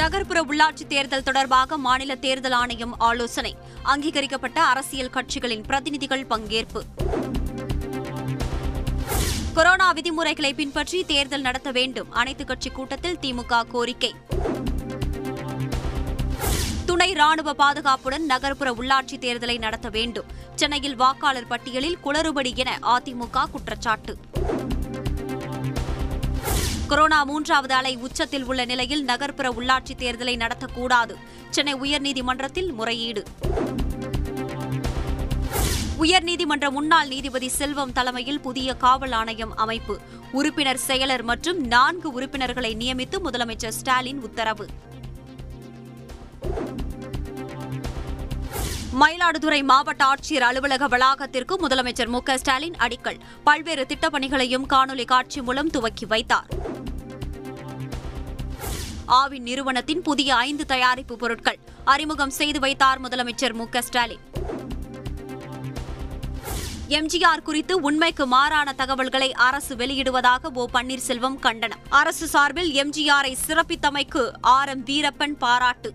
நகர்ப்புற உள்ளாட்சி தேர்தல் தொடர்பாக மாநில தேர்தல் ஆணையம் ஆலோசனை. அங்கீகரிக்கப்பட்ட அரசியல் கட்சிகளின் பிரதிநிதிகள் பங்கேற்பு. கொரோனா விதிமுறைகளை பின்பற்றி தேர்தல் நடத்த வேண்டும். அனைத்துக் கட்சி கூட்டத்தில் திமுக கோரிக்கை. துணை ராணுவ பாதுகாப்புடன் நகர்ப்புற உள்ளாட்சி தேர்தலை நடத்த வேண்டும். சென்னையில் வாக்காளர் பட்டியலில் குளறுபடி என அதிமுக குற்றச்சாட்டு. கொரோனா மூன்றாவது அலை உச்சத்தில் உள்ள நிலையில் நகர்ப்புற உள்ளாட்சி தேர்தலை நடத்தக்கூடாது. சென்னை உயர்நீதிமன்றத்தில் முறையீடு. உயர்நீதிமன்ற முன்னாள் நீதிபதி செல்வம் தலைமையில் புதிய காவல் ஆணையம் அமைப்பு. உறுப்பினர் செயலர் மற்றும் நான்கு உறுப்பினர்களை நியமித்து முதலமைச்சர் ஸ்டாலின் உத்தரவு. மயிலாடுதுறை மாவட்ட ஆட்சியர் அலுவலக வளாகத்திற்கு முதலமைச்சர் மு ஸ்டாலின் அடிக்கல். பல்வேறு திட்டப்பணிகளையும் காணொலி காட்சி மூலம் துவக்கி வைத்தார். ஆவின் நிறுவனத்தின் புதிய ஐந்து தயாரிப்பு பொருட்கள் அறிமுகம் செய்து வைத்தார் முதலமைச்சர் மு ஸ்டாலின். எம்ஜிஆர் குறித்து உண்மைக்கு மாறான தகவல்களை அரசு வெளியிடுவதாக ஓ பன்னீர்செல்வம் கண்டனம். அரசு சார்பில் எம்ஜிஆரை சிறப்பித்தமைக்கு ஆர் எம் வீரப்பன் பாராட்டு.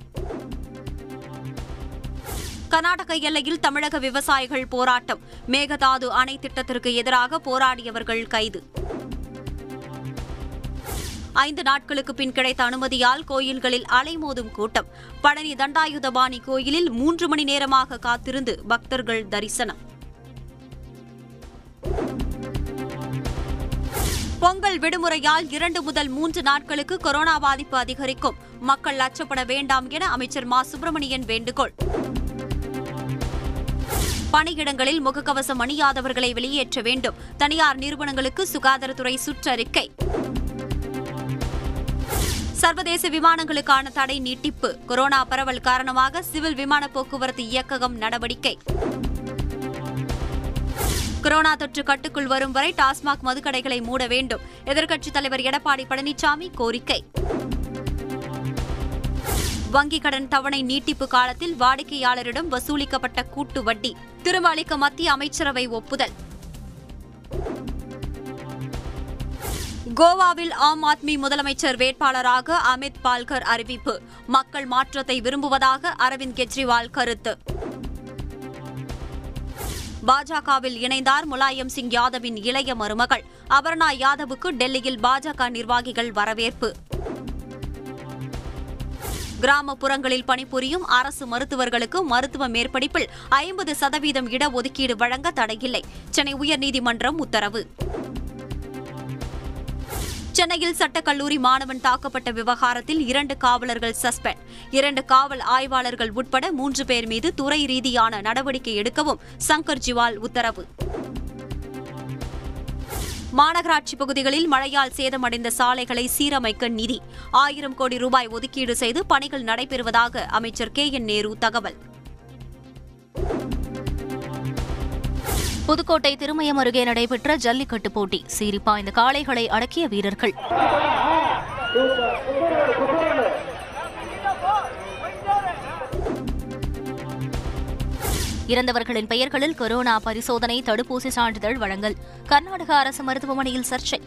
கர்நாடக எல்லையில் தமிழக விவசாயிகள் போராட்டம். மேகதாது அணை திட்டத்திற்கு எதிராக போராடியவர்கள் கைது. ஐந்து நாட்களுக்கு பின் கிடைத்த அனுமதியால் கோயில்களில் அலைமோதும் கூட்டம். பழனி தண்டாயுதபாணி கோயிலில் மூன்று மணி நேரமாக காத்திருந்து பக்தர்கள் தரிசனம். பொங்கல் விடுமுறையால் இரண்டு முதல் மூன்று நாட்களுக்கு கொரோனா பாதிப்பு அதிகரிக்கும். மக்கள் அச்சப்பட வேண்டாம் என அமைச்சர் மா. சுப்பிரமணியன் வேண்டுகோள். பணியிடங்களில் முகக்கவசம் அணியாதவர்களை வெளியேற்ற வேண்டும். தனியார் நிறுவனங்களுக்கு சுகாதாரத்துறை சுற்றறிக்கை. சர்வதேச விமானங்களுக்கான தடை நீட்டிப்பு. கொரோனா பரவல் காரணமாக சிவில் விமான போக்குவரத்து இயக்ககம் நடவடிக்கை. கொரோனா தொற்று கட்டுக்குள் வரும் வரை டாஸ்மாக் மதுக்கடைகளை மூட வேண்டும். எதிர்க்கட்சித் தலைவர் எடப்பாடி பழனிசாமி கோரிக்கை. வங்கிக் கடன் தவணை நீட்டிப்பு காலத்தில் வாடிக்கையாளரிடம் வசூலிக்கப்பட்ட கூட்டு வட்டி திரும்ப அளிக்க மத்திய அமைச்சரவை ஒப்புதல். கோவாவில் ஆம் ஆத்மி முதலமைச்சர் வேட்பாளராக அமித் பால்கர் அறிவிப்பு. மக்கள் மாற்றத்தை விரும்புவதாக அரவிந்த் கெஜ்ரிவால் கருத்து. பாஜகவில் இணைந்தார் முலாயம் சிங் யாதவின் இளைய மருமகள். அபர்ணா யாதவுக்கு டெல்லியில் பாஜக நிர்வாகிகள் வரவேற்பு. கிராமப்புறங்களில் பணிபுரியும் அரசு மருத்துவர்களுக்கு மருத்துவ மேற்படிப்பில் ஐம்பது சதவீதம் இடஒதுக்கீடு வழங்க தடையில்லை. சென்னை உயர்நீதிமன்றம் உத்தரவு. சென்னையில் சட்டக்கல்லூரி மாணவன் தாக்கப்பட்ட விவகாரத்தில் இரண்டு காவலர்கள் சஸ்பெண்ட். இரண்டு காவல் ஆய்வாளர்கள் உட்பட மூன்று பேர் மீது துறை ரீதியான நடவடிக்கை எடுக்கவும் சங்கர் ஜிவால் உத்தரவு. மாநகராட்சி பகுதிகளில் மழையால் சேதமடைந்த சாலைகளை சீரமைக்க நிதி. ஆயிரம் கோடி ரூபாய் ஒதுக்கீடு செய்து பணிகள் நடைபெறுவதாக அமைச்சர் கே என் நேரு தகவல். புதுக்கோட்டை திருமயம் அருகே நடைபெற்ற ஜல்லிக்கட்டு போட்டி. சீரிப்பாய்ந்த காளைகளை அடக்கிய வீரர்கள். இறந்தவர்களின் பெயர்களில் கொரோனா பரிசோதனை தடுப்பூசி சான்றிதழ் வழங்கல் கர்நாடக அரசு மருத்துவமனையில் சர்ச்சை.